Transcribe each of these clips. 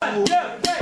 Yeah.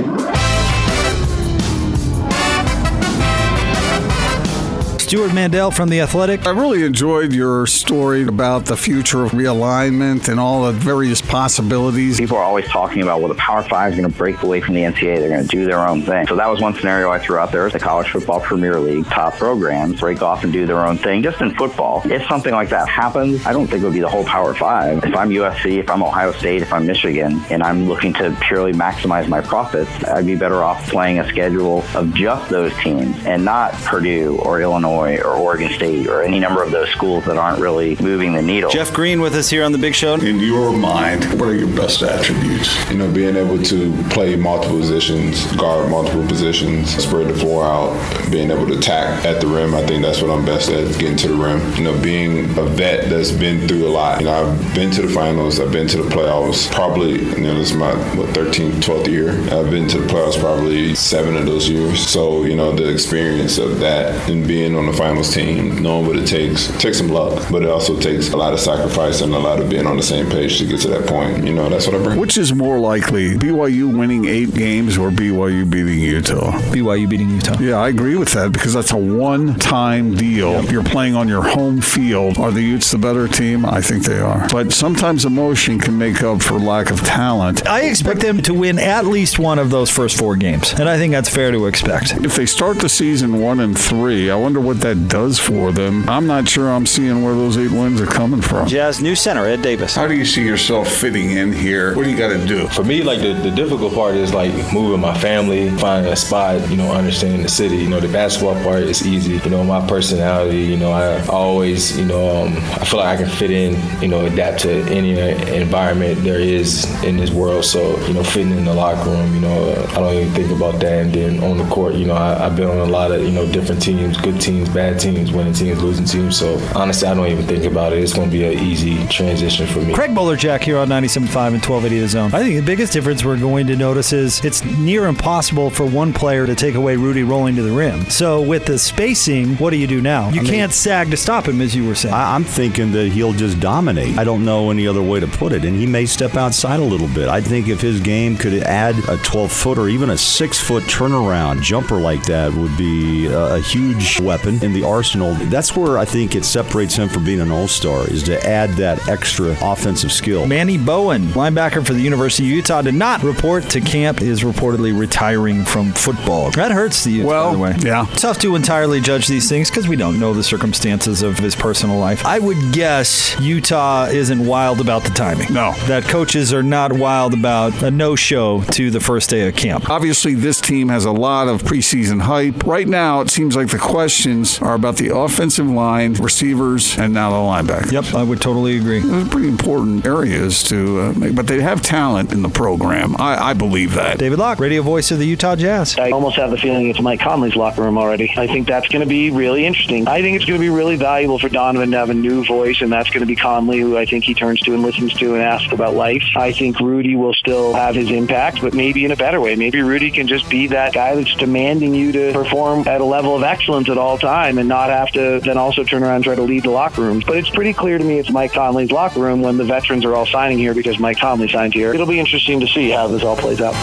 Stewart Mandel from The Athletic. I really enjoyed your story about the future of realignment and all the various possibilities. People are always talking about, well, the Power Five is going to break away from the NCAA. They're going to do their own thing. So that was one scenario I threw out there. The College Football Premier League top programs break off and do their own thing just in football. If something like that happens, I don't think it would be the whole Power Five. If I'm USC, if I'm Ohio State, if I'm Michigan, and I'm looking to purely maximize my profits, I'd be better off playing a schedule of just those teams and not Purdue or Illinois or Oregon State or any number of those schools that aren't really moving the needle. Jeff Green with us here on the Big Show. In your mind, what are your best attributes? You know, being able to play multiple positions, guard multiple positions, spread the floor out, being able to attack at the rim. I think that's what I'm best at, getting to the rim. You know, being a vet that's been through a lot. You know, I've been to the finals, I've been to the playoffs. Probably, you know, this is my what 13th, 12th year. I've been to the playoffs probably seven of those years. So, you know, the experience of that and being on the finals team, knowing what it takes. It takes some luck, but it also takes a lot of sacrifice and a lot of being on the same page to get to that point. You know, that's what I bring. Which is more likely, BYU winning eight games or BYU beating Utah? BYU beating Utah. Yeah, I agree with that because that's a one-time deal. Yep. You're playing on your home field. Are the Utes the better team? I think they are. But sometimes emotion can make up for lack of talent. I expect them to win at least one of those first four games, and I think that's fair to expect. If they start the season one and three, I wonder what that does for them. I'm not sure I'm seeing where those eight wins are coming from. Jazz new center Ed Davis. How do you see yourself fitting in here? What do you got to do? For me, like the, the difficult part is like moving my family, finding a spot, you know, understanding the city. You know, the basketball part is easy. You know, my personality, you know, I always, you know, um, I feel like I can fit in, you know, adapt to any environment there is in this world. So, you know, fitting in the locker room, you know, I don't even think about that. And then on the court, you know, I, I've been on a lot of, you know, different teams, good teams, bad teams, winning teams, losing teams. So honestly, I don't even think about it. It's going to be an easy transition for me. Craig Bolerjack here on 97.5 and 1280 The Zone. I think the biggest difference we're going to notice is it's near impossible for one player to take away Rudy rolling to the rim. So with the spacing, what do you do now? You I can't sag to stop him, as you were saying. I, I'm thinking that he'll just dominate. I don't know any other way to put it, and he may step outside a little bit. I think if his game could add a 12 foot or even a six foot turnaround jumper like that would be a, a huge weapon in the arsenal. That's where I think it separates him from being an all star is to add that extra offensive skill. Manny Bowen, linebacker for the University of Utah, did not report to camp. Is reportedly retiring from football. That hurts the Utes, well, by the way. Yeah, tough to entirely judge these things because we don't know the circumstances of his personal life. I would guess Utah isn't wild about the timing. No, that coaches are not wild about a no-show to the first day of camp. Obviously, this team has a lot of preseason hype. Right now, it seems like the questions are about the offensive line, receivers, and now the linebackers. Yep, I would totally agree. Those are pretty important areas to uh, make, but they have talent in the program. I, I believe that. David Locke, radio voice of the Utah Jazz. I almost have the feeling it's Mike Conley's locker room already. I think that's going to be really interesting. I think it's going to be really valuable for Donovan to have a new voice, and that's going to be Conley, who I think he turns to and listens to and asks about life. I think Rudy will still have his impact, but maybe in a better way. Maybe Rudy can just be that guy that's demanding you to perform at a level of excellence at all time and not have to then also turn around and try to lead the locker rooms. But it's pretty clear to me it's Mike Conley's locker room when the veterans are all signing here because Mike Conley signed here. It'll be interesting to see how this all plays out.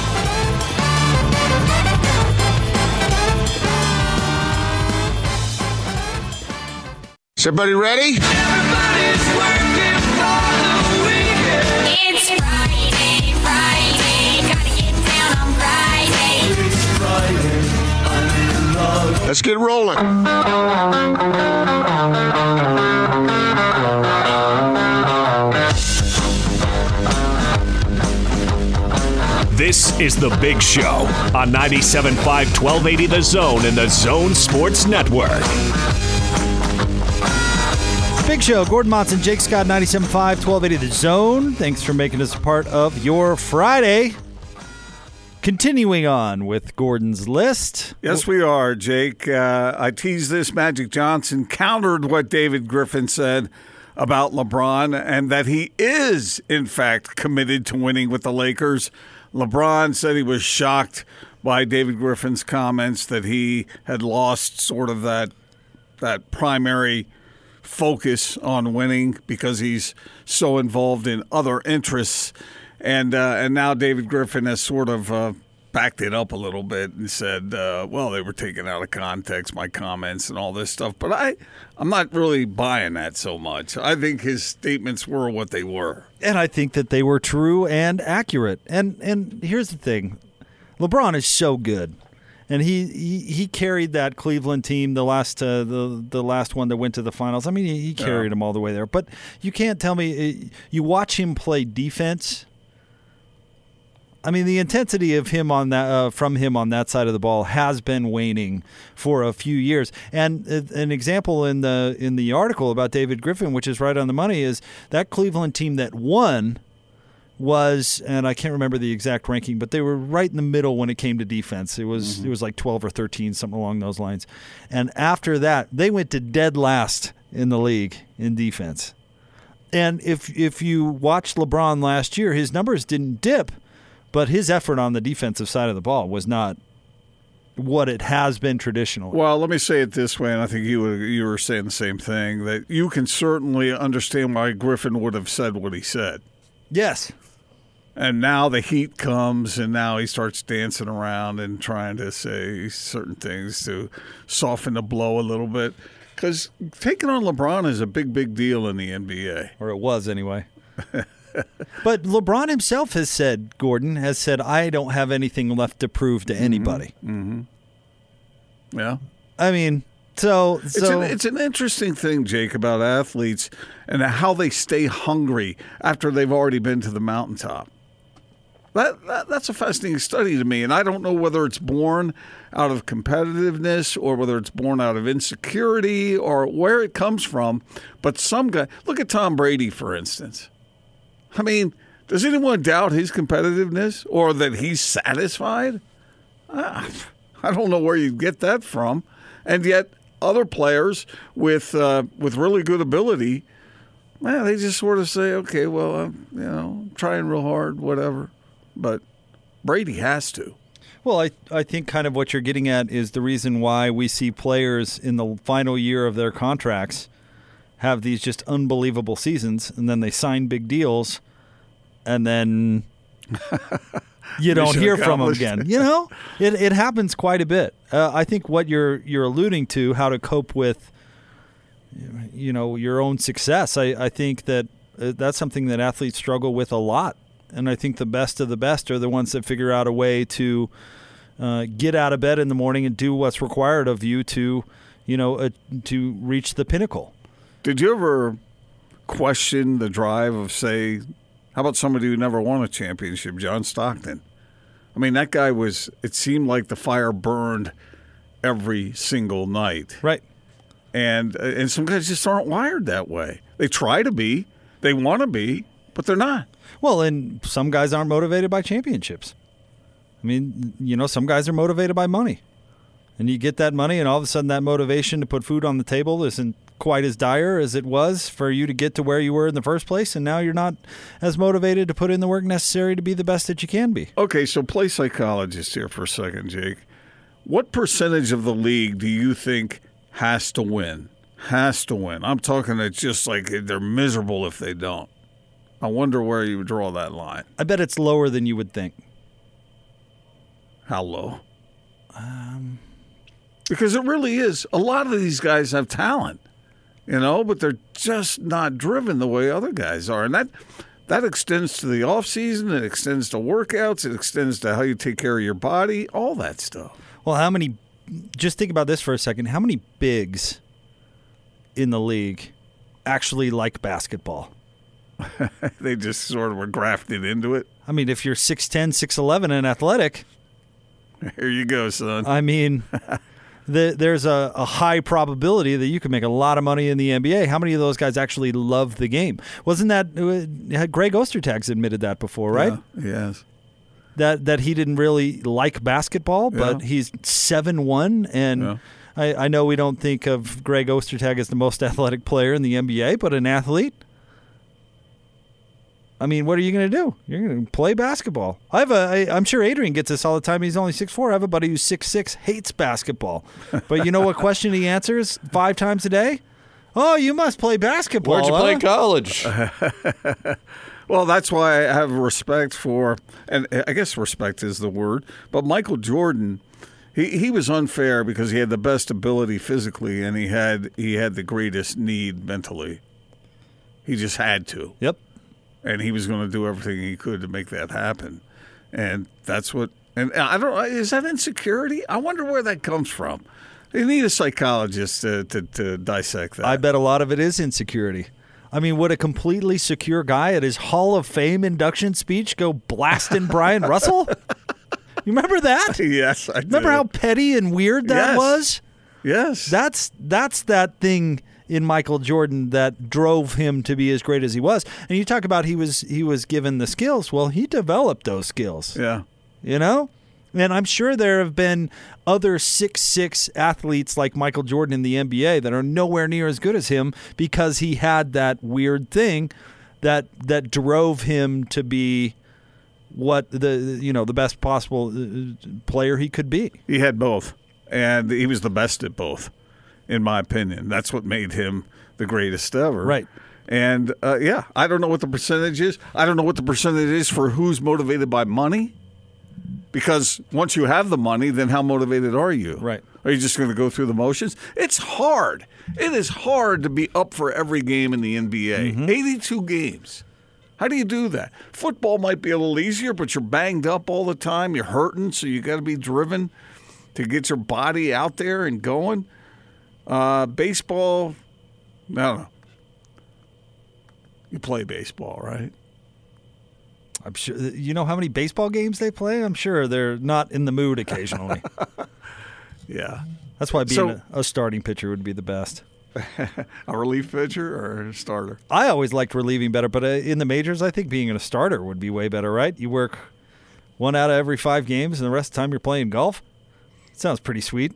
Is everybody ready? Let's get rolling. This is The Big Show on 97.5 1280 The Zone and The Zone Sports Network. Big Show, Gordon Monson, Jake Scott, 97.5, 1280 The Zone. Thanks for making us a part of your Friday. Continuing on with Gordon's list. Yes, we are, Jake. Uh, I teased this. Magic Johnson countered what David Griffin said about LeBron and that he is, in fact, committed to winning with the Lakers. LeBron said he was shocked by David Griffin's comments that he had lost sort of that that primary focus on winning because he's so involved in other interests. And uh, and now David Griffin has sort of uh, backed it up a little bit and said, uh, well, they were taken out of context my comments and all this stuff. But I I'm not really buying that so much. I think his statements were what they were. And I think that they were true and accurate. And and here's the thing. LeBron is so good. And he, he, he carried that Cleveland team the last uh, the the last one that went to the finals. I mean, he, he carried them all the way there. But you can't tell me uh, you watch him play defense. I mean, the intensity of him on that uh, from him on that side of the ball has been waning for a few years. And uh, an example in the in the article about David Griffin, which is right on the money, is that Cleveland team that won was, and I can't remember the exact ranking, but they were right in the middle when it came to defense. It was it was like twelve or thirteen, something along those lines. And after that, they went to dead last in the league in defense. And if if you watched LeBron last year, his numbers didn't dip, but his effort on the defensive side of the ball was not what it has been traditionally. Well, let me say it this way, and I think you were, you were saying the same thing that you can certainly understand why Griffin would have said what he said. Yes. And now the heat comes, and now he starts dancing around and trying to say certain things to soften the blow a little bit. Because taking on LeBron is a big, big deal in the NBA. Or it was anyway. but LeBron himself has said, Gordon has said, I don't have anything left to prove to anybody. Mm-hmm. Yeah. I mean, so It's, an, it's an interesting thing, Jake, about athletes and how they stay hungry after they've already been to the mountaintop. That, that that's a fascinating study to me, and I don't know whether it's born out of competitiveness or whether it's born out of insecurity or where it comes from. But some guy, look at Tom Brady, for instance. I mean, does anyone doubt his competitiveness or that he's satisfied? I don't know where you get that from, and yet other players with uh, with really good ability, man, they just sort of say, "Okay, well, I'm, you know, trying real hard, whatever." But Brady has to. Well, I, I think kind of what you're getting at is the reason why we see players in the final year of their contracts have these just unbelievable seasons, and then they sign big deals, and then you don't hear from them again. You know, it, it happens quite a bit. Uh, I think what you're you're alluding to, how to cope with, you know, your own success. I, I think that uh, that's something that athletes struggle with a lot, and I think the best of the best are the ones that figure out a way to uh, get out of bed in the morning and do what's required of you to, you know, uh, to reach the pinnacle. Did you ever question the drive of, say, how about somebody who never won a championship, John Stockton? I mean, that guy was, it seemed like the fire burned every single night. Right. And, uh, and some guys just aren't wired that way. They try to be, they want to be, but they're not. Well, and some guys aren't motivated by championships. I mean, you know, some guys are motivated by money. And you get that money, and all of a sudden, that motivation to put food on the table isn't quite as dire as it was for you to get to where you were in the first place. And now you're not as motivated to put in the work necessary to be the best that you can be. Okay, so play psychologist here for a second, Jake. What percentage of the league do you think has to win? Has to win. I'm talking it's just like they're miserable if they don't. I wonder where you draw that line. I bet it's lower than you would think. How low? Um, because it really is. A lot of these guys have talent, you know, but they're just not driven the way other guys are, and that that extends to the off season. It extends to workouts. It extends to how you take care of your body. All that stuff. Well, how many? Just think about this for a second. How many bigs in the league actually like basketball? they just sort of were grafted into it. I mean, if you're 6'10, 6'11 and athletic, Here you go, son. I mean, the, there's a, a high probability that you can make a lot of money in the NBA. How many of those guys actually love the game? Wasn't that uh, Greg Ostertag's admitted that before, right? Yeah, yes. That that he didn't really like basketball, but Yeah. he's seven one, and Yeah. I, I know we don't think of Greg Ostertag as the most athletic player in the NBA, but an athlete. I mean, what are you going to do? You're going to play basketball. I have a. I, I'm sure Adrian gets this all the time. He's only six four. I have a buddy who's six six, hates basketball. But you know what question he answers five times a day? Oh, you must play basketball. Where'd you huh?" play college? Well, that's why I have respect for, and I guess respect is the word, but Michael Jordan. He, he was unfair because he had the best ability physically and he had he had the greatest need mentally. He just had to. Yep. And he was going to do everything he could to make that happen. And that's what. And I don't. Is that insecurity? I wonder where that comes from. You need a psychologist to, to, to dissect that. I bet a lot of it is insecurity. I mean, would a completely secure guy at his Hall of Fame induction speech go blasting Bryon Russell? You remember that? yes, I Remember how petty and weird that Yes. was? Yes. That's that's that thing in Michael Jordan that drove him to be as great as he was. And you talk about he was he was given the skills. Well, he developed those skills. Yeah. You know? And I'm sure there have been other six six athletes like Michael Jordan in the NBA that are nowhere near as good as him because he had that weird thing that that drove him to be what the you know the best possible uh, player he could be. He had both, and he was the best at both, in my opinion. That's what made him the greatest ever. Right. And uh, yeah, I don't know what the percentage is. I don't know what the percentage is for who's motivated by money. Because once you have the money, then how motivated are you? Right. Are you just going to go through the motions? It's hard. It is hard to be up for every game in the NBA. 82 games. How do you do that? Football might be a little easier, but you're banged up all the time. You're hurting, so you got to be driven to get your body out there and going. Uh, baseball, I don't know. You play baseball, right? I'm sure you know how many baseball games they play. I'm sure they're not in the mood occasionally. Yeah. That's why being So- a, a starting pitcher would be the best. A relief pitcher or a starter? I always liked relieving better, but uh, in the majors, I think being a starter would be way better, right? You work one out of every five games, and the rest of the time you're playing golf. Sounds pretty sweet.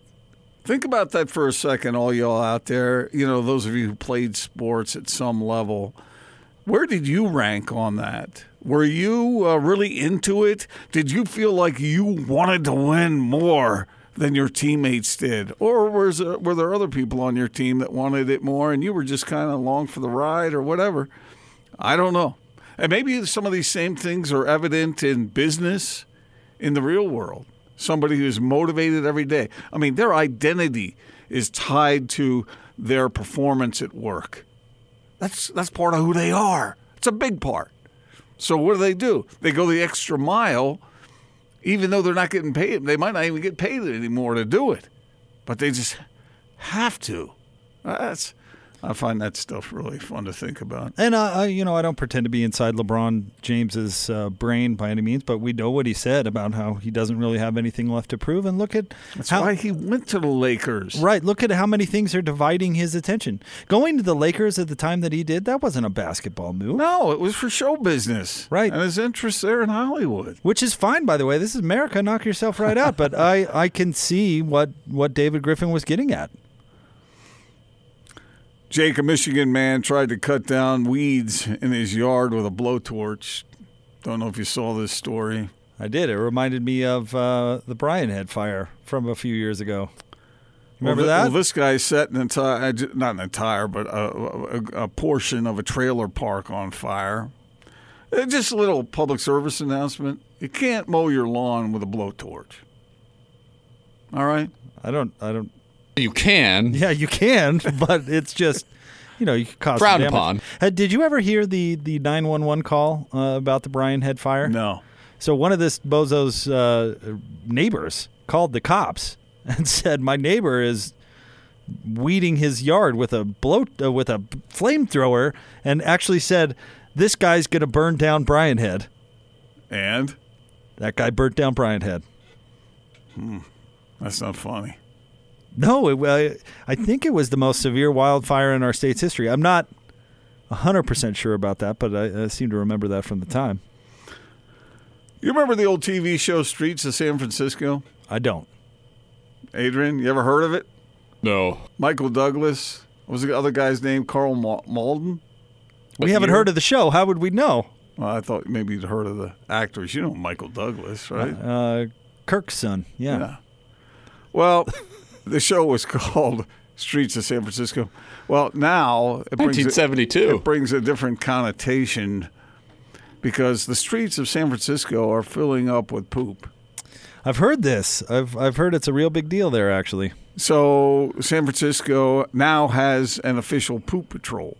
Think about that for a second, all y'all out there. You know, those of you who played sports at some level. Where did you rank on that? Were you uh, really into it? Did you feel like you wanted to win more than your teammates did? Or was there, were there other people on your team that wanted it more and you were just kind of along for the ride or whatever? I don't know. And maybe some of these same things are evident in business, in the real world. Somebody who's motivated every day. I mean, their identity is tied to their performance at work. That's that's part of who they are. It's a big part. So what do they do? They go the extra mile, even though they're not getting paid. They might not even get paid anymore to do it, but they just have to. That's I find that stuff really fun to think about. And uh, I, you know, I don't pretend to be inside LeBron James's uh, brain by any means, but we know what he said about how he doesn't really have anything left to prove. And look at That's how why he went to the Lakers. right. Look at how many things are dividing his attention. Going to the Lakers at the time that he did, that wasn't a basketball move. No, it was for show business. Right. And his interests there in Hollywood. which is fine by the way this is america knock yourself right out but i i can see what what david griffin was getting at Jake, a Michigan man, tried to cut down weeds in his yard with a blowtorch. Don't know if you saw this story. i did it reminded me of uh, the brian head fire from a few years ago remember well, that Well, this guy set an entire, not an entire, but a, a, a portion of a trailer park on fire. Uh, Just a little public service announcement. You can't mow your lawn with a blowtorch. All right? i don't i don't You can. yeah you can but it's just you know you could cause some Frowned upon. Uh, did you ever hear the the 911 call uh, about the brian head fire No. So one of this bozo's uh, neighbors called the cops and said, "My neighbor is weeding his yard with a blow uh, with a flamethrower," and actually said, "This guy's going to burn down Brian Head." And? That guy burnt down Brian Head. Hmm. That's not funny. No, it, uh, I think it was the most severe wildfire in our state's history. I'm not 100% sure about that, but I, I seem to remember that from the time. You remember the old TV show Streets of San Francisco? I don't. Adrian, you ever heard of it? No. Michael Douglas. What was the other guy's name? Carl Ma- Malden? We haven't heard of the show. How would we know? Well, I thought maybe you'd heard of the actors. You know Michael Douglas, right? Uh, Kirk's son. yeah. Yeah. Well, the show was called Streets of San Francisco. Well, now it brings a- it brings a different connotation. because the streets of San Francisco are filling up with poop. I've heard this. I've I've heard it's a real big deal there. Actually, So San Francisco now has an official poop patrol.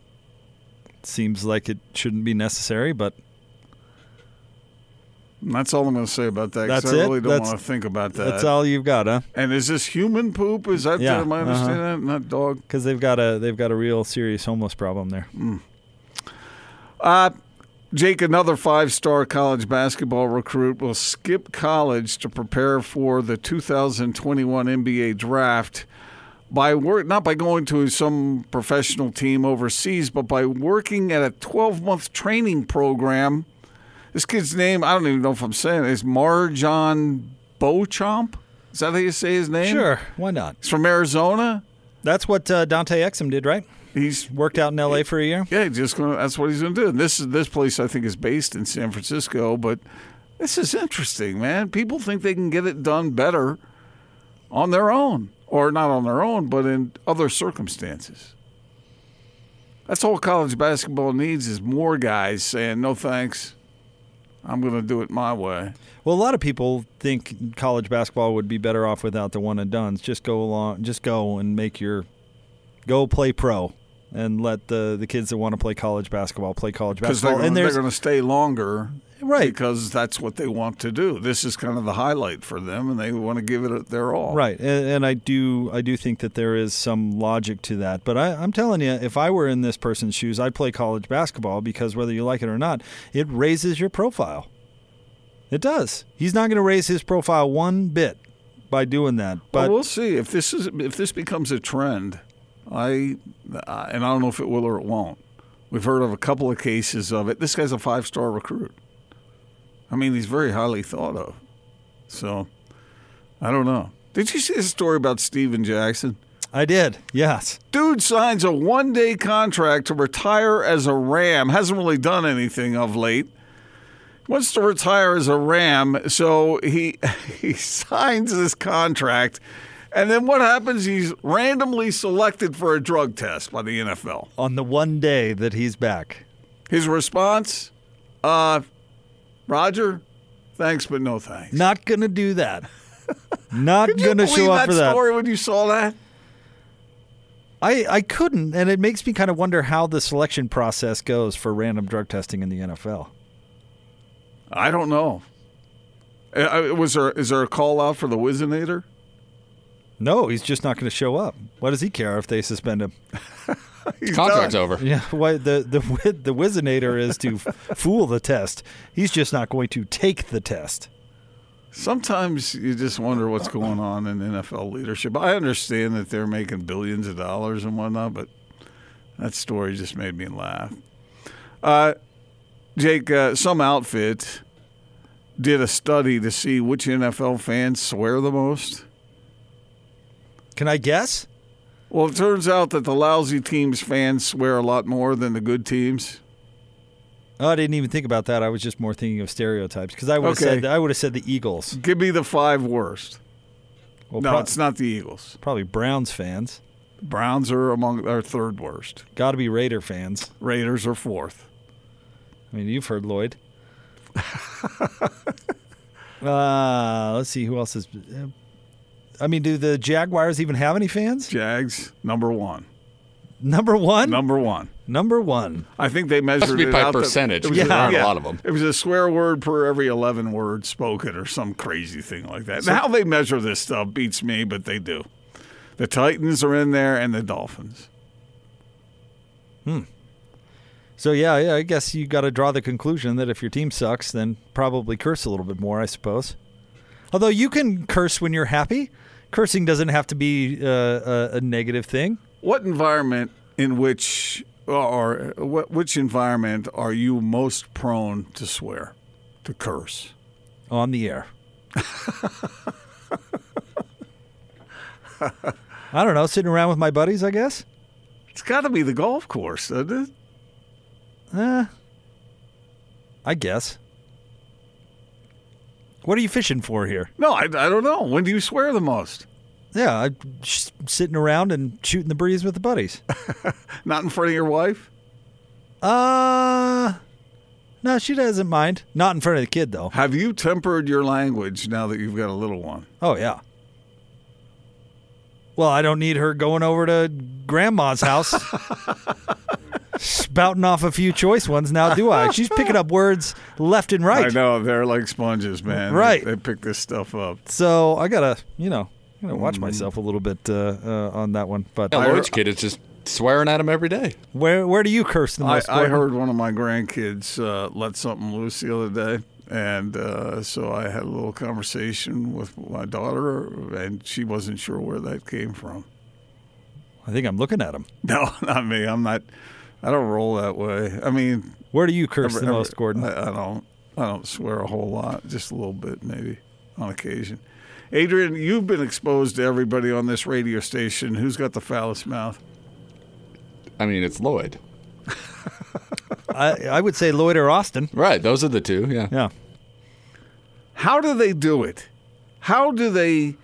seems like it shouldn't be necessary, but And that's all I'm going to say about that. That's I it? really don't That's- want to think about that. that's all you've got, huh? And is this human poop? Is that Yeah, I uh-huh. understand that? Not dog. Because they've got a they've got a real serious homeless problem there. Uh, Jake, another five-star college basketball recruit will skip college to prepare for the 2021 NBA draft by work not by going to some professional team overseas, but by working at a 12-month training program. This kid's name, I don't even know if I'm saying it, is MarJon Beauchamp. Is that how you say his name? Sure, why not? He's from Arizona. That's what uh, Dante Exum did, right? He's worked out in L.A. for a year. Yeah, just gonna. That's what he's gonna do. And this this place I think is based in San Francisco, but this is interesting, man. People think they can get it done better on their own, or not on their own, but in other circumstances. That's all college basketball needs is more guys saying no thanks. I'm gonna do it my way. Well, a lot of people think college basketball would be better off without the one and dones. Just go along, just go and make your go play pro, and let the the kids that want to play college basketball play college they're, basketball. gonna- and they're going to stay longer, right? Because that's what they want to do. This is kind of the highlight for them, and they want to give it their all. Right, and, and I do I do think that there is some logic to that. But I, I'm telling you, if I were in this person's shoes, I'd play college basketball because whether you like it or not, it raises your profile. It does. He's not going to raise his profile one bit by doing that. But well, we'll see if this is if this becomes a trend. I and I don't know if it will or it won't. We've heard of a couple of cases of it. This guy's a five star recruit. I mean, he's very highly thought of. So I don't know. Did you see the story about Steven Jackson? I did. Yes. Dude signs a one day contract to retire as a Ram. Hasn't really done anything of late. Wants to retire as a Ram, so he he signs this contract, and then what happens? He's randomly selected for a drug test by the NFL. on the one day that he's back, His response, uh, Roger, thanks but no thanks. not going to do that. Not going to show up that for that. story when you saw that? I, I couldn't, and it makes me kind of wonder how the selection process goes for random drug testing in the NFL. I don't know. Uh, uh, Was there is there a call out for the Whizzinator? No, he's just not going to show up. What does he care if they suspend him? His Contract's done. over. Yeah, why the the the Whizzinator is to fool the test. He's just not going to take the test. Sometimes you just wonder what's going on in NFL leadership. I understand that they're making billions of dollars and whatnot, but that story just made me laugh. Uh, Jake, uh, some outfit did a study to see which NFL fans swear the most. Can I guess? Well, it turns out that the lousy teams' fans swear a lot more than the good teams. Oh, I didn't even think about that. I was just more thinking of stereotypes because I would have Okay. said I would have said the Eagles. Give me the five worst. Well, no, pro- it's not the Eagles. probably Browns fans. Browns are among our third worst. Got to be Raider fans. Raiders are fourth. I mean, you've heard Lloyd. uh, let's see who else is. uh, I mean, do the Jaguars even have any fans? Jags number one. Number one. Number one. Number one. I think they measured be it by out that- percentage, it was a- there aren't a lot of 'em. It was a swear word per every eleven words spoken, or some crazy thing like that. Now how they measure this stuff beats me, but they do. The Titans are in there, and the Dolphins. Hmm. So yeah, yeah. I guess you got to draw the conclusion that if your team sucks, then probably curse a little bit more. I suppose. Although you can curse when you're happy. Cursing doesn't have to be uh, a, a negative thing. What environment in which, or what, which environment are you most prone to swear, to curse? on the air. I don't know, sitting around with my buddies, I guess. It's got to be the golf course, doesn't it? Eh, I guess. What are you fishing for here? No, I, I don't know. When do you swear the most? Yeah, I'm just sitting around and shooting the breeze with the buddies. Not in front of your wife? Uh, No, she doesn't mind. Not in front of the kid, though. Have you tempered your language now that you've got a little one? Oh, yeah. Well, I don't need her going over to grandma's house spouting off a few choice ones now, do I? She's picking up words left and right. I know they're like sponges, man. Right. They, pick this stuff up. So I gotta, you know, gotta watch myself a little bit uh, uh, on that one. But Yeah, Lloyd's kid is just swearing at him every day. where where do you curse the I, most? I Gordon? heard one of my grandkids uh, let something loose the other day. And uh, so I had a little conversation with my daughter, and she wasn't sure where that came from. I think I'm looking at him. No, not me. I'm not. I don't roll that way. I mean, Where do you curse every- the every- most, Gordon? I, I don't. I don't swear a whole lot. Just a little bit, maybe, on occasion. Adrian, you've been exposed to everybody on this radio station. Who's got the foulest mouth? I mean, it's Lloyd. I, I would say Lloyd or Austin. Right. Those are the two. Yeah. Yeah. How do they do it? How do they?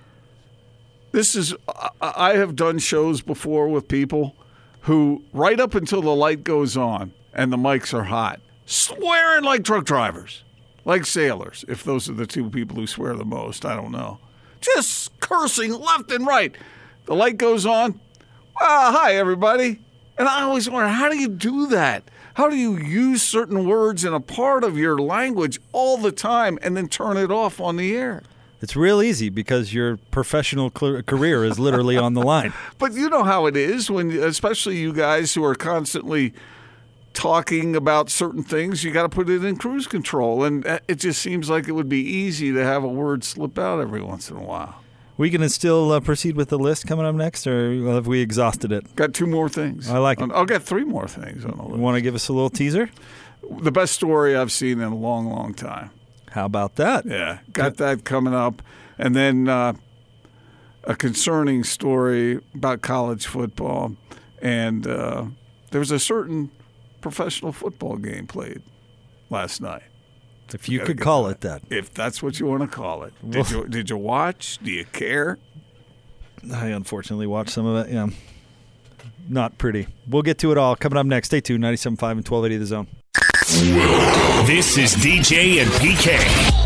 This is. I- I have done shows before with people who, right up until the light goes on and the mics are hot, swearing like truck drivers, like sailors. If those are the two people who swear the most, I don't know. Just cursing left and right. The light goes on. Ah, hi everybody. And I always wonder, how do you do that? How do you use certain words in a part of your language all the time and then turn it off on the air? It's real easy because your professional cl- career is literally on the line. But you know how it is when, especially you guys who are constantly talking about certain things, you got to put it in cruise control. And uh, it just seems like it would be easy to have a word slip out every once in a while. We going to still uh, proceed with the list coming up next, or have we exhausted it? Got two more things. I like it. I'll get three more things on the list. Want to give us a little teaser? The best story I've seen in a long, long time. How about that? Yeah, got that coming up. And then uh, a concerning story about college football. And uh, there was a certain professional football game played last night. If you could call it that. If that's what you want to call it. Did you, did you watch? Do you care? I unfortunately watched some of it. Yeah. Not pretty. We'll get to it all coming up next. Stay tuned. 97.5 and 1280 The Zone. This is DJ and PK.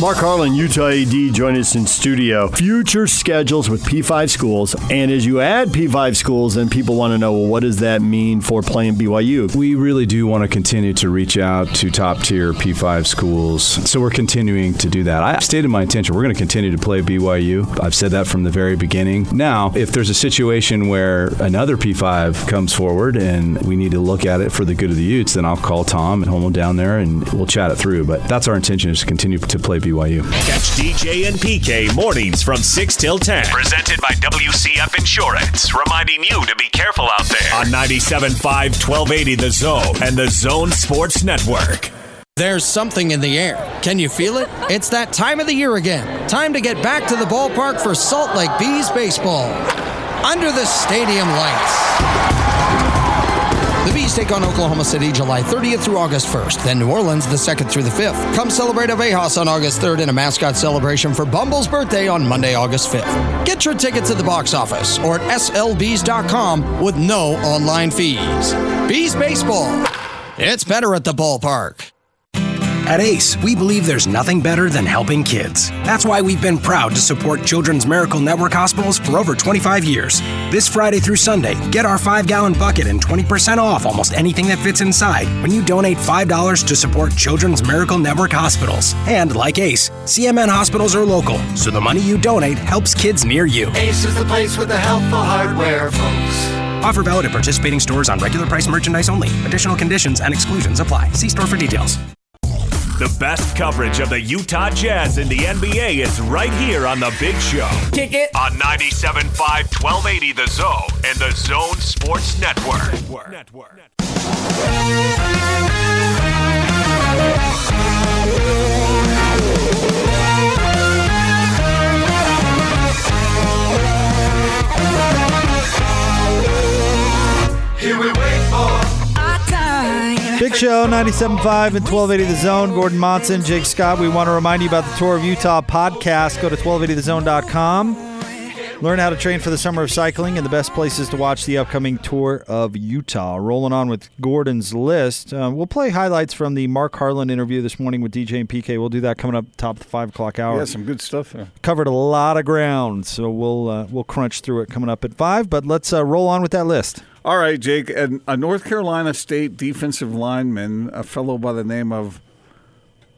Mark Harlan, Utah AD, join us in studio. Future schedules with P5 schools. And as you add P5 schools, then people want to know, well, what does that mean for playing BYU? We really do want to continue to reach out to top tier P5 schools. So we're continuing to do that. I stated my intention. We're going to continue to play BYU. I've said that from the very beginning. Now, if there's a situation where another P5 comes forward and we need to look at it for the good of the Utes, then I'll call Tom and Holmoe down there and we'll chat it through. But that's our intention is to continue to play BYU. Catch DJ and PK mornings from 6 till 10. Presented by WCF Insurance, reminding you to be careful out there. On 97.5, 1280 The Zone and The Zone Sports Network. There's something in the air. Can you feel it? It's that time of the year again. Time to get back to the ballpark for Salt Lake Bees baseball. Under the stadium lights. The Bees take on Oklahoma City July 30th through August 1st, then New Orleans the 2nd through the 5th. Come celebrate Abejas on August 3rd and a mascot celebration for Bumble's birthday on Monday, August 5th. Get your tickets at the box office or at slbees.com with no online fees. Bees Baseball. It's better at the ballpark. At ACE, we believe there's nothing better than helping kids. That's why we've been proud to support Children's Miracle Network hospitals for over 25 years. This Friday through Sunday, get our 5 gallon bucket and 20% off almost anything that fits inside when you donate $5 to support Children's Miracle Network hospitals. And like ACE, CMN hospitals are local, so the money you donate helps kids near you. Ace is the place with the helpful hardware, folks. Offer valid at participating stores on regular price merchandise only. Additional conditions and exclusions apply. See store for details. The best coverage of the Utah Jazz in the NBA is right here on The Big Show. Kick it. On 97.5, 1280 The Zone and The Zone Sports Network. Network. Here we Show 97.5 and 1280 The Zone. Gordon Monson, Jake Scott. We want to remind you about the Tour of Utah podcast. Go to 1280thezone.com. Learn how to train for the summer of cycling and the best places to watch the upcoming Tour of Utah. Rolling on with Gordon's list. Uh, we'll play highlights from the Mark Harlan interview this morning with DJ and PK. We'll do that coming up top of the 5 o'clock hour. Yeah, some good stuff there. Covered a lot of ground, so we'll uh, we'll crunch through it coming up at 5. But let's uh, roll on with that list. All right, Jake. And a North Carolina State defensive lineman, a fellow by the name of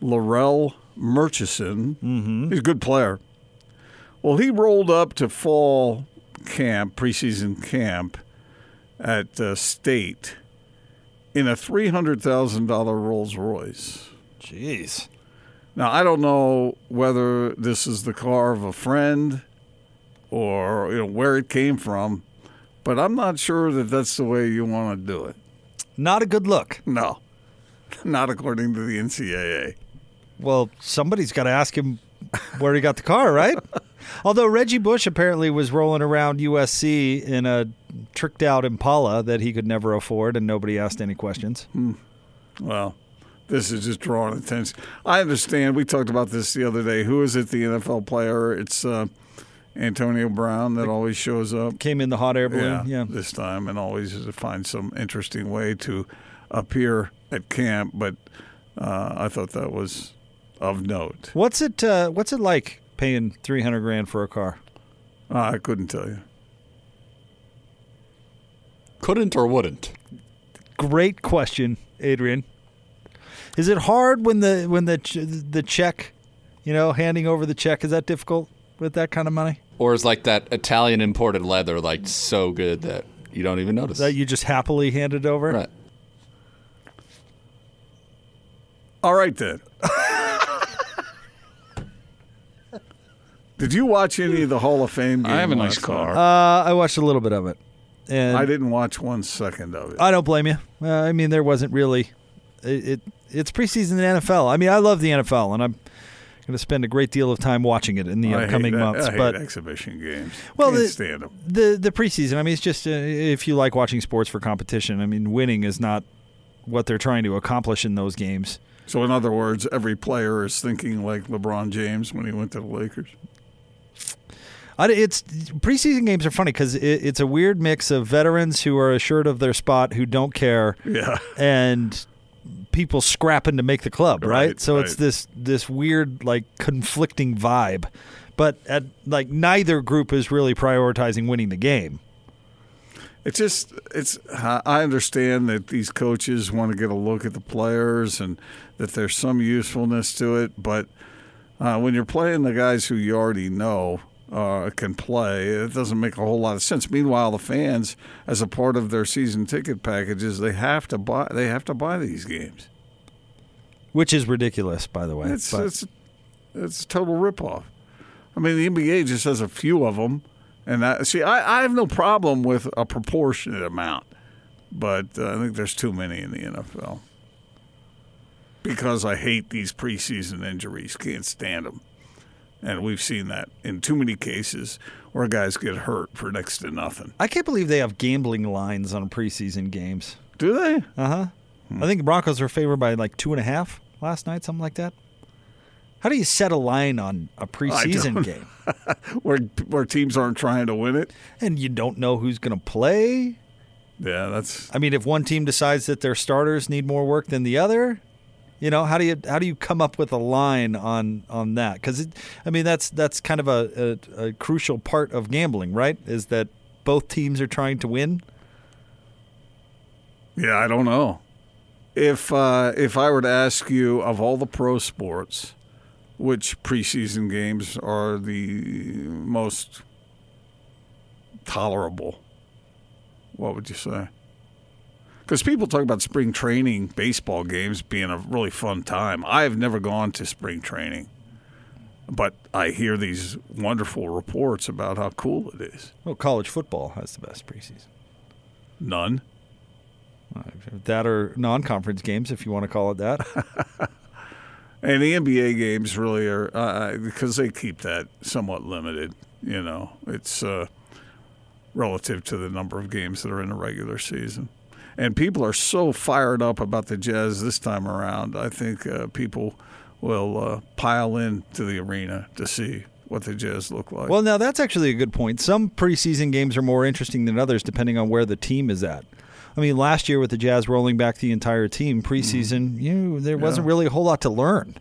Larrell Murchison. Mm-hmm. He's a good player. Well, he rolled up to fall camp, preseason camp at uh, State in a $300,000 Rolls Royce. Jeez. Now, I don't know whether this is the car of a friend or you know, where it came from, but I'm not sure that that's the way you want to do it. Not a good look. No, not according to the NCAA. Well, somebody's got to ask him where he got the car, right? Although Reggie Bush apparently was rolling around USC in a tricked out Impala that he could never afford, and nobody asked any questions. Hmm. Well, this is just drawing attention. I understand. We talked about this the other day. Who is it? The NFL player? It's uh, Antonio Brown that always shows up. Came in the hot air balloon. Yeah. This time, and always finds some interesting way to appear at camp. But uh, I thought that was of note. What's it? Uh, what's it like paying three hundred grand for a car? Uh, I couldn't tell you. Couldn't or wouldn't? Great question, Adrian. Is it hard when the when the the check, you know, handing over the check is that difficult with that kind of money? Or is like that Italian imported leather like so good that you don't even notice? That you just happily hand it over? Right. All right then. Did you watch any of the Hall of Fame? Game I have a nice last car. night? Uh, I watched a little bit of it, and I didn't watch one second of it. I don't blame you. Uh, I mean, there wasn't really. It, it it's preseason in the NFL. I mean, I love the NFL, and I'm going to spend a great deal of time watching it in the I hate upcoming that- months. I hate but exhibition games. Well, Can't the, stand 'em. the the preseason. I mean, it's just uh, if you like watching sports for competition. I mean, winning is not what they're trying to accomplish in those games. So, in other words, every player is thinking like LeBron James when he went to the Lakers. I, it's preseason games are funny because it, it's a weird mix of veterans who are assured of their spot, who don't care, Yeah. and people scrapping to make the club, right? Right, so it's this this weird like conflicting vibe, but at like neither group is really prioritizing winning the game. It's just it's. I understand that these coaches want to get a look at the players and that there's some usefulness to it, but uh, when you're playing the guys who you already know uh, can play, it doesn't make a whole lot of sense. Meanwhile, the fans, as a part of their season ticket packages, they have to buy. They have to buy these games. Which is ridiculous, by the way. It's but- it's it's a total ripoff. I mean, the NBA just has a few of them, and that, see, I, I have no problem with a proportionate amount, but uh, I think there's too many in the NFL because I hate these preseason injuries. Can't stand them, and we've seen that in too many cases where guys get hurt for next to nothing. I can't believe they have gambling lines on preseason games. Do they? Uh huh. I think the Broncos were favored by like two and a half last night, something like that. How do you set a line on a preseason game? where where teams aren't trying to win it, and you don't know who's going to play. Yeah, that's. I mean, if one team decides that their starters need more work than the other, you know, how do you how do you come up with a line on on that? Because I mean, that's that's kind of a, a, a crucial part of gambling, right? Is that both teams are trying to win. Yeah, I don't know. If uh, if I were to ask you of all the pro sports, which preseason games are the most tolerable, what would you say? Because people talk about spring training baseball games being a really fun time. I have never gone to spring training, but I hear these wonderful reports about how cool it is. Well, college football has the best preseason. None. That or non-conference games, if you want to call it that. And the NBA games really are uh, because they keep that somewhat limited. You know, it's uh, relative to the number of games that are in the regular season. And people are so fired up about the Jazz this time around. I think uh, people will uh, pile in to the arena to see what the Jazz look like. Well, now that's actually a good point. Some preseason games are more interesting than others depending on where the team is at. I mean, last year with the Jazz rolling back the entire team preseason, you know, there wasn't really a whole lot to learn.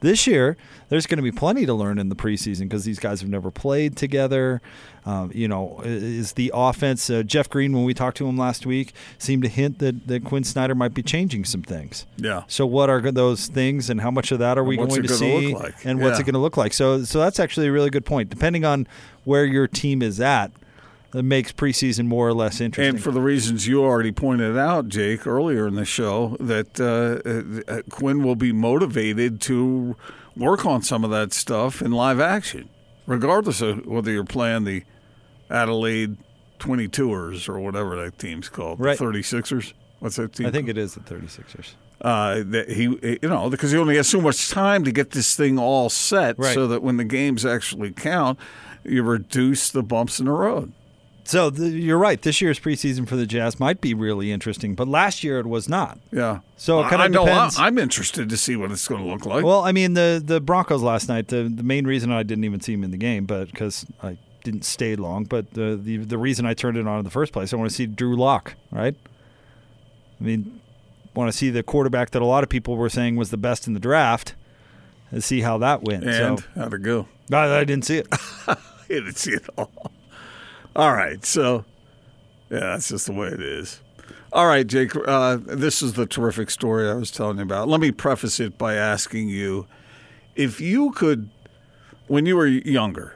This year, there's going to be plenty to learn in the preseason because these guys have never played together. Um, you know, is the offense? Uh, Jeff Green, when we talked to him last week, seemed to hint that, that Quinn Snyder might be changing some things. Yeah. So, what are those things, and how much of that are we what's going to see? look like? And what's it going to look like? So, so that's actually a really good point. Depending on where your team is at, it makes preseason more or less interesting. And for the reasons you already pointed out, Jake, earlier in the show, that uh, uh, Quinn will be motivated to work on some of that stuff in live action, regardless of whether you're playing the Adelaide 22ers or whatever that team's called, Right. the 36ers. What's that team? I think it is the 36ers. uh, that he, you know, because he only has so much time to get this thing all set, Right. so that when the games actually count, you reduce the bumps in the road. So the, you're right. This year's preseason for the Jazz might be really interesting, but last year it was not. Yeah. So it kind I of know. depends. I, I'm interested to see what it's going to look like. Well, I mean the the Broncos last night. The the main reason I didn't even see him in the game, but because I didn't stay long. But the the the reason I turned it on in the first place, I want to see Drew Lock. Right. I mean, want to see the quarterback that a lot of people were saying was the best in the draft, and see how that went. and so how'd it go? I, I didn't see it. I didn't see it all. All right. So, yeah, that's just the way it is. All right, Jake. Uh, this is the terrific story I was telling you about. Let me preface it by asking you if you could, when you were younger,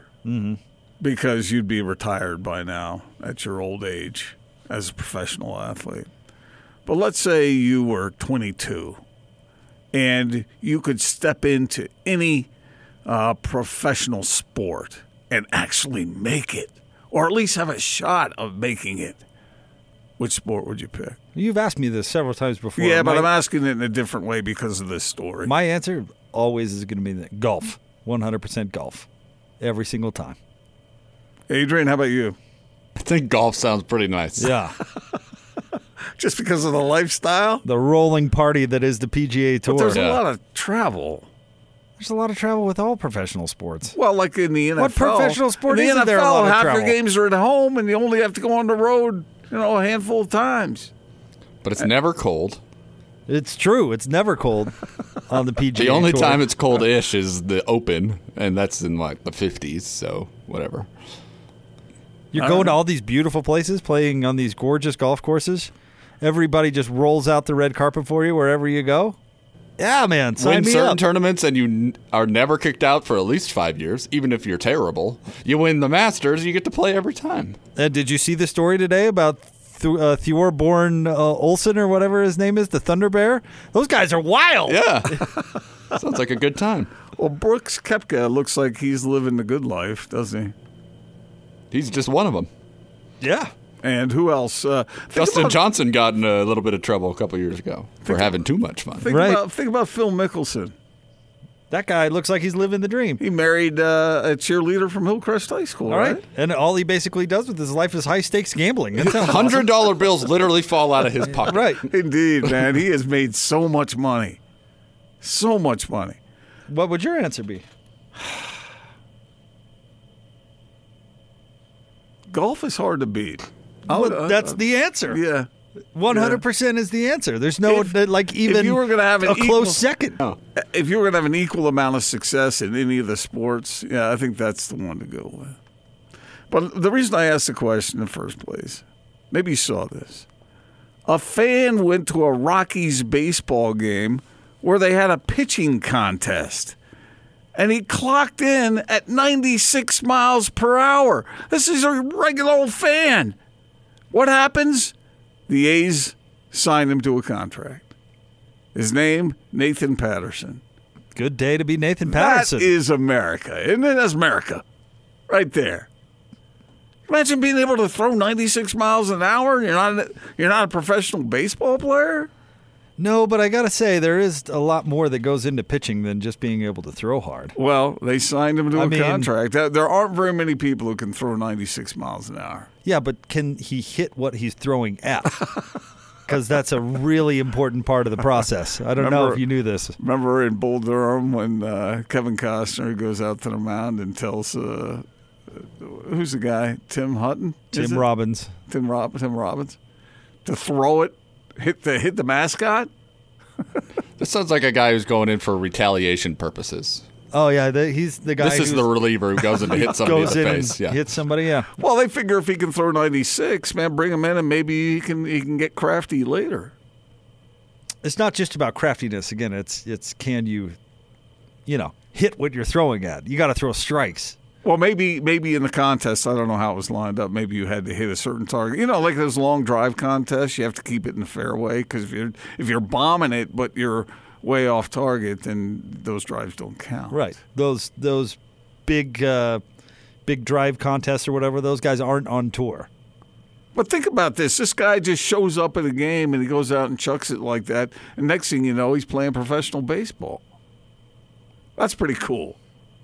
because you'd be retired by now at your old age as a professional athlete. But let's say you were 22 and you could step into any uh, professional sport and actually make it, or at least have a shot of making it. Which sport would you pick? You've asked me this several times before. yeah, but My- I'm asking it in a different way because of this story. My answer always is going to be the golf. 100% golf. Every single time. Adrian, how about you? I think golf sounds pretty nice. Yeah. Just because of the lifestyle? The rolling party that is the PGA Tour. But there's a lot of travel. There's a lot of travel with all professional sports. Well, like in the NFL. What professional sport in the isn't NFL, there a lot of half travel? your games are at home, and you only have to go on the road, you know, a handful of times. But it's never cold. It's true. It's never cold on the PGA The only Tour. time it's cold-ish is the Open, and that's in like the 50s. So whatever. You're going to all these beautiful places, playing on these gorgeous golf courses. Everybody just rolls out the red carpet for you wherever you go. Yeah, man. Sign win me certain up. tournaments and you n- are never kicked out for at least five years, even if you're terrible. You win the Masters, you get to play every time. Uh, did you see the story today about Th- uh, Thorborn uh, Olsen or whatever his name is, the Thunder Bear? Those guys are wild. Yeah. Sounds like a good time. Well, Brooks Koepka looks like he's living the good life, doesn't he? He's just one of them. Yeah. And who else? Uh, think Dustin about- Johnson got in a little bit of trouble a couple years ago for having too much fun. Think about think about Phil Mickelson. That guy looks like he's living the dream. He married uh, a cheerleader from Hillcrest High School, All right? right. And all he basically does with his life is high stakes gambling. That sounds Hundred awesome. dollar bills literally fall out of his pocket. Right. Indeed, man. he has made so much money. So much money. What would your answer be? Golf is hard to beat. I Well, would- uh, that's uh, the answer. Yeah. One hundred percent is the answer. There's no If- like even if you were going to have an a equal- close second. If you were going to have an equal amount of success in any of the sports, yeah, I think that's the one to go with. But the reason I asked the question in the first place, maybe you saw this. A fan went to a Rockies baseball game where they had a pitching contest. And he clocked in at 96 miles per hour. This is a regular old fan. What happens? The A's sign him to a contract. His name, Nathan Patterson. Good day to be Nathan Patterson. That is America, isn't it? That's America. Right there. Imagine being able to throw 96 miles an hour and you're not you're not a professional baseball player? No, but I got to say there is a lot more that goes into pitching than just being able to throw hard. Well, they signed him to I a mean- contract. There- There aren't very many people who can throw 96 miles an hour. Yeah, but can he hit what he's throwing at? because that's a really important part of the process. I don't know if you knew this. Remember in Bull Durham when uh, Kevin Costner goes out to the mound and tells uh, who's the guy? Tim Hutton. Tim? Robbins. Tim Rob Tim Robbins to throw it, hit the hit the mascot. This sounds like a guy who's going in for retaliation purposes. Oh yeah, the, he's the guy. This is the reliever who goes in to hit somebody in the in face. and Yeah. hits somebody. Yeah. Well, they figure if he can throw 96, man, bring him in and maybe he can he can get crafty later. It's not just about craftiness. Again, it's it's can you, you know, hit what you're throwing at. You got to throw strikes. Well, maybe maybe in the contest, I don't know how it was lined up. Maybe you had to hit a certain target. You know, like those long drive contests, you have to keep it in the fairway because if you're if you're bombing it but you're way off target, then those drives don't count. Right. Those those big uh, big drive contests or whatever. Those guys aren't on tour. But think about this: this guy just shows up at a game and he goes out and chucks it like that, and next thing you know, he's playing professional baseball. That's pretty cool.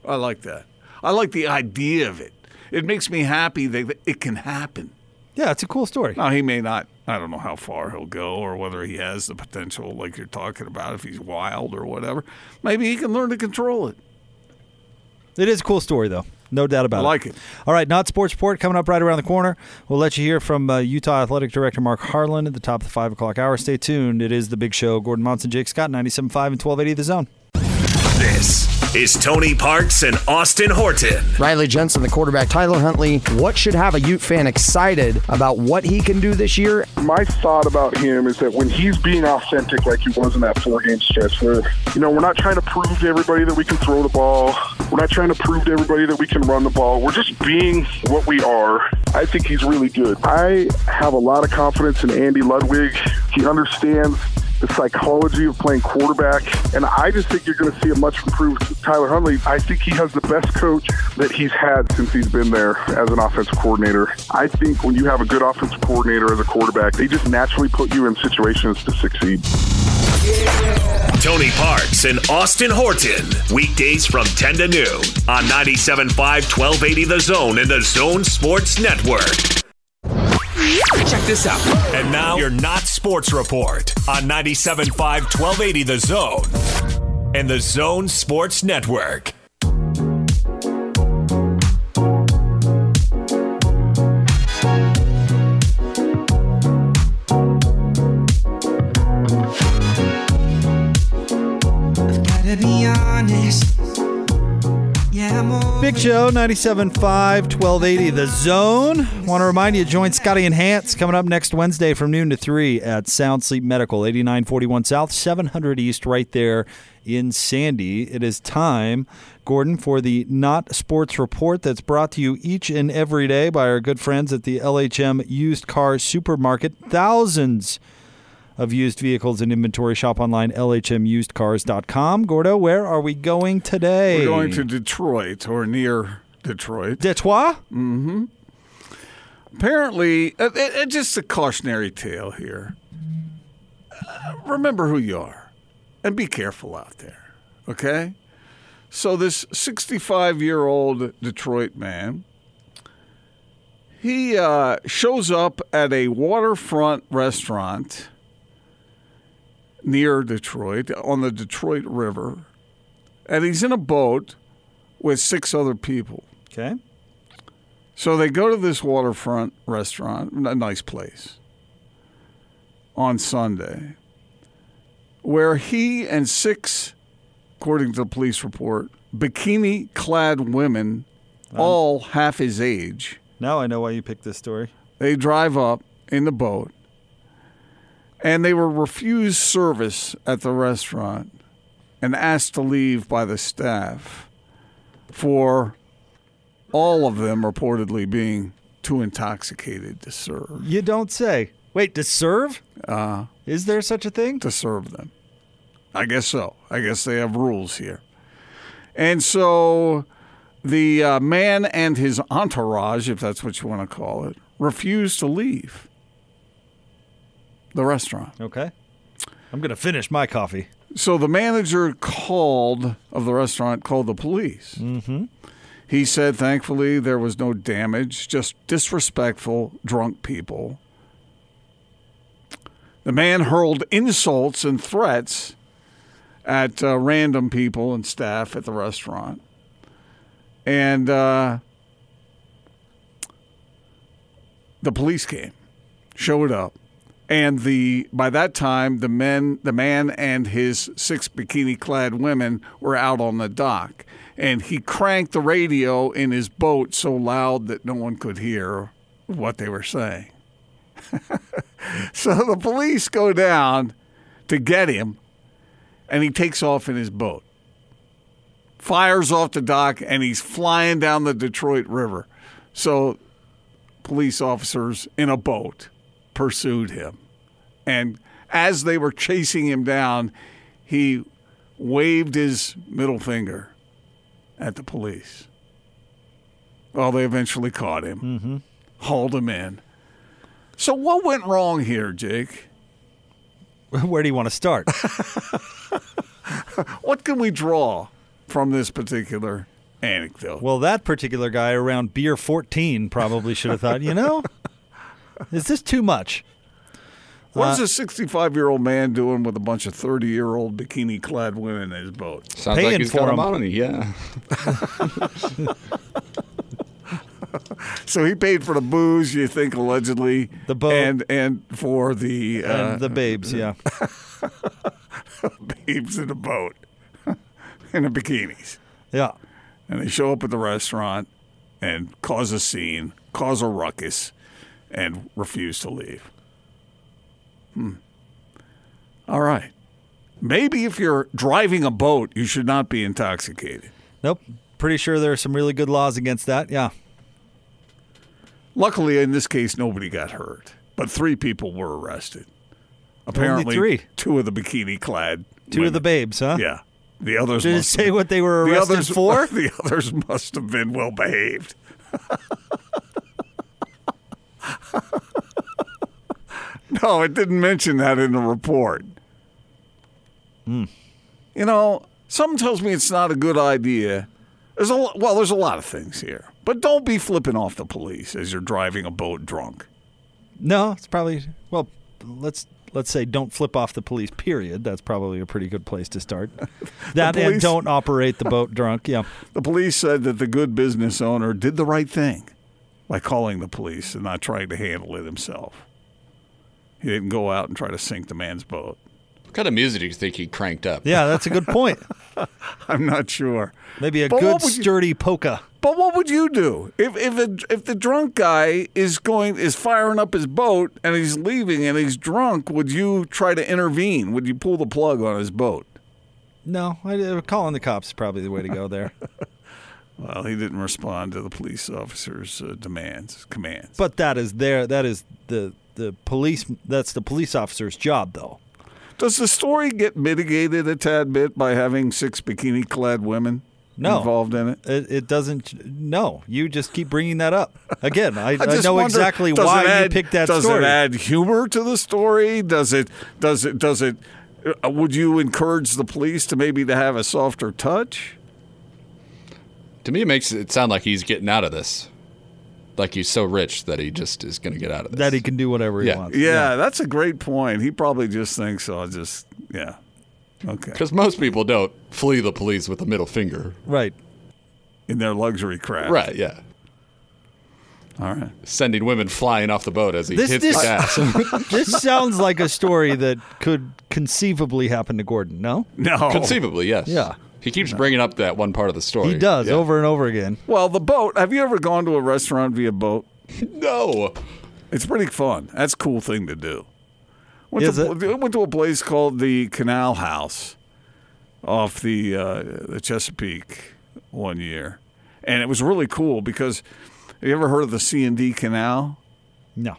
I like that. I like the idea of it. It makes me happy that it can happen. Yeah, it's a cool story. Now he may not. I don't know how far he'll go or whether he has the potential, like you're talking about, if he's wild or whatever. Maybe he can learn to control it. It is a cool story, though. No doubt about I it. like it. All right, not sports report coming up right around the corner. We'll let you hear from uh, Utah Athletic Director Mark Harlan at the top of the five o'clock hour. Stay tuned. It is the big show. Gordon Monson, Jake Scott, 97.5 and 1280 The Zone. This is Tony Parks and Austin Horton. Riley Jensen, the quarterback, Tyler Huntley. What should have a Ute fan excited about what he can do this year? My thought about him is that when he's being authentic like he was in that four game stretch where, you know, we're not trying to prove to everybody that we can throw the ball. We're not trying to prove to everybody that we can run the ball. We're just being what we are. I think he's really good. I have a lot of confidence in Andy Ludwig. He understands the psychology of playing quarterback. And I just think you're going to see a much improved Tyler Huntley. I think he has the best coach that he's had since he's been there as an offensive coordinator. I think when you have a good offensive coordinator as a quarterback, they just naturally put you in situations to succeed. Tony Parks and Austin Horton. Weekdays from 10 to noon on 97.5 1280 The Zone and The Zone Sports Network. Check this out. And now your Not Sports Report on 97.5 1280 The Zone and The Zone Sports Network. Big Show, 97.5, 1280 The Zone. Want to remind you, join Scotty and Hans coming up next Wednesday from noon to 3 at Sound Sleep Medical, 8941 South, 700 East, right there in Sandy. It is time, Gordon, for the Not Sports Report that's brought to you each and every day by our good friends at the LHM Used Car Supermarket. Thousands of used vehicles in inventory. Shop online, lhmusedcars.com. Gordo, where are we going today? We're going to Detroit or near Detroit. Detroit? Mm-hmm. Apparently, uh, uh, uh, just a cautionary tale here. Uh, remember who you are and be careful out there, okay? So, this 65 year old Detroit man, he uh, shows up at a waterfront restaurant near Detroit on the Detroit River, and he's in a boat with six other people. Okay. So they go to this waterfront restaurant, a nice place, on Sunday, where he and six, according to the police report, bikini clad women, all half his age, Now I know why you picked this story. they drive up in the boat and they were refused service at the restaurant and asked to leave by the staff for all of them reportedly being too intoxicated to serve. You don't say. Wait, to serve? Uh, Is there such a thing? To serve them. I guess so. I guess they have rules here. And so the uh, man and his entourage, if that's what you want to call it, refused to leave the restaurant. Okay. I'm going to finish my coffee. So the manager called of the restaurant called the police. Mm-hmm. He said, thankfully, there was no damage, just disrespectful, drunk people. The man hurled insults and threats at uh, random people and staff at the restaurant. And uh, the police came, showed up, and the by that time the men, the man and his six bikini-clad women were out on the dock, and he cranked the radio in his boat so loud that no one could hear what they were saying. so the police go down to get him, and he takes off in his boat. Fires off the dock, and he's flying down the Detroit River. So, police officers in a boat pursued him. And as they were chasing him down, he waved his middle finger at the police. Well, they eventually caught him, Mm-hmm. hauled him in. So, what went wrong here, Jake? Where do you want to start? What can we draw from this particular anecdote? Well, that particular guy around beer 14 probably should have thought, you know, is this too much? What Uh, is a 65 year old man doing with a bunch of 30 year old bikini clad women in his boat? Sounds like he's got a money, yeah. So he paid for the booze, you think allegedly, the boat, and and for the uh, And the babes, yeah. babes in the boat, in the bikinis. Yeah, and they show up at the restaurant and cause a scene, cause a ruckus, and refuse to leave. Hmm. All right. Maybe if you're driving a boat, you should not be intoxicated. Nope. Pretty sure there are some really good laws against that. Yeah. Luckily, in this case, nobody got hurt, but three people were arrested. Apparently, three? two of the bikini-clad, Two of the babes, huh? Yeah, the others. Did it must say what they were the arrested others, for? The others must have been well behaved. no, it didn't mention that in the report. Hmm. You know, something tells me it's not a good idea. There's a well, there's a lot of things here, but don't be flipping off the police as you're driving a boat drunk. No, it's probably well. Let's let's say don't flip off the police. Period. That's probably a pretty good place to start. That and don't operate the boat drunk. Yeah. The police said that the good business owner did the right thing by calling the police and not trying to handle it himself. He didn't go out and try to sink the man's boat. What kind of music do you think he cranked up? Yeah, that's a good point. I'm not sure. Maybe a But good what would you- sturdy polka. But what would you do if if a, if the drunk guy is going is firing up his boat and he's leaving and he's drunk? Would you try to intervene? Would you pull the plug on his boat? No, I, uh, calling the cops is probably the way to go there. Well, he didn't respond to the police officer's uh, demands, commands. but that is there. That is the the police. That's the police officer's job, though. Does the story get mitigated a tad bit by having six bikini-clad women No. involved in it? It, it doesn't. No, you just keep bringing that up again. I, I, just know wonder, exactly why add, you picked that story. does story. it add humor to the story? Does it? Does it? Does it? uh, Would you encourage the police to maybe to have a softer touch? To me, it makes it sound like he's getting out of this. Like he's so rich that he just is going to get out of this. that he can do whatever he Yeah. wants. Yeah, that's a great point. He probably just thinks, oh, "I'll just yeah, okay." Because most people don't flee the police with a middle finger. Right. In their luxury craft, Right, yeah. All right. Sending women flying off the boat as he This hits this the gas. this sounds like a story that could conceivably happen to Gordon. No. No. Conceivably, yes. Yeah. He keeps bringing up that one part of the story. He does Yeah. over and over again. Well, the boat. Have you ever gone to a restaurant via boat? no. It's pretty fun. That's a cool thing to do. Went Is to, it? Went to a place called the Canal House off the uh, the Chesapeake one year, and it was really cool because have you ever heard of the C and D Canal? No.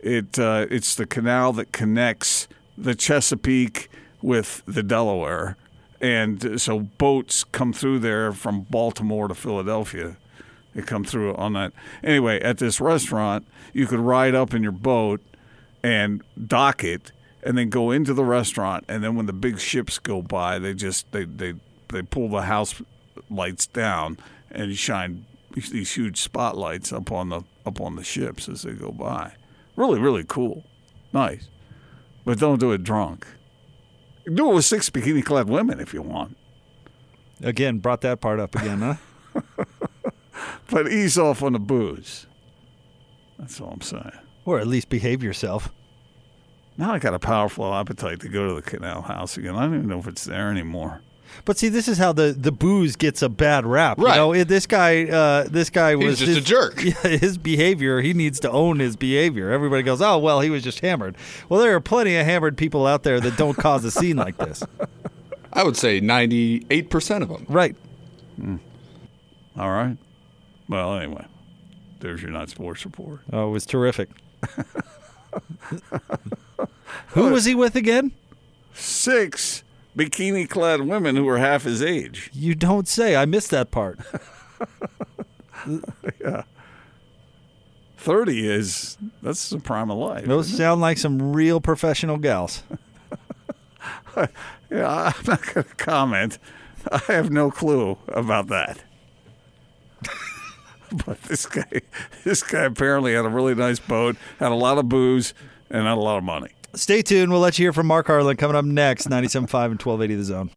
It uh, it's the canal that connects the Chesapeake with the Delaware, and so boats come through there from Baltimore to Philadelphia. They come through on that. Anyway, at this restaurant, you could ride up in your boat and dock it, and then go into the restaurant. And then when the big ships go by, they just they they they pull the house lights down and shine these huge spotlights up on the up on the ships as they go by. Really, really cool, nice. but don't do it drunk. Do it with six bikini clad women if you want. Again, brought that part up again, huh? But ease off on the booze. That's all I'm saying. Or at least behave yourself. Now I got a powerful appetite to go to the canal house again. I don't even know if it's there anymore. But see, this is how the, the booze gets a bad rap. Right. You know, this guy, uh, this guy He's was just a jerk. His behavior. He needs to own his behavior. Everybody goes, "Oh, well, he was just hammered." Well, there are plenty of hammered people out there that don't cause a scene like this. I would say 98% of them. Right. All right. Well, anyway, there's your not sports report. Oh, it was terrific. Who was he with again? Six bikini clad women who were half his age. You don't say. I missed that part. yeah. 30 is, that's the prime of life. Those sound like some real professional gals. Yeah, I'm not going to comment. I have no clue about that. but this guy, this guy apparently had a really nice boat, had a lot of booze, and had a lot of money. Stay tuned. We'll let you hear from Mark Harlan coming up next. 97.5 and 1280 The Zone.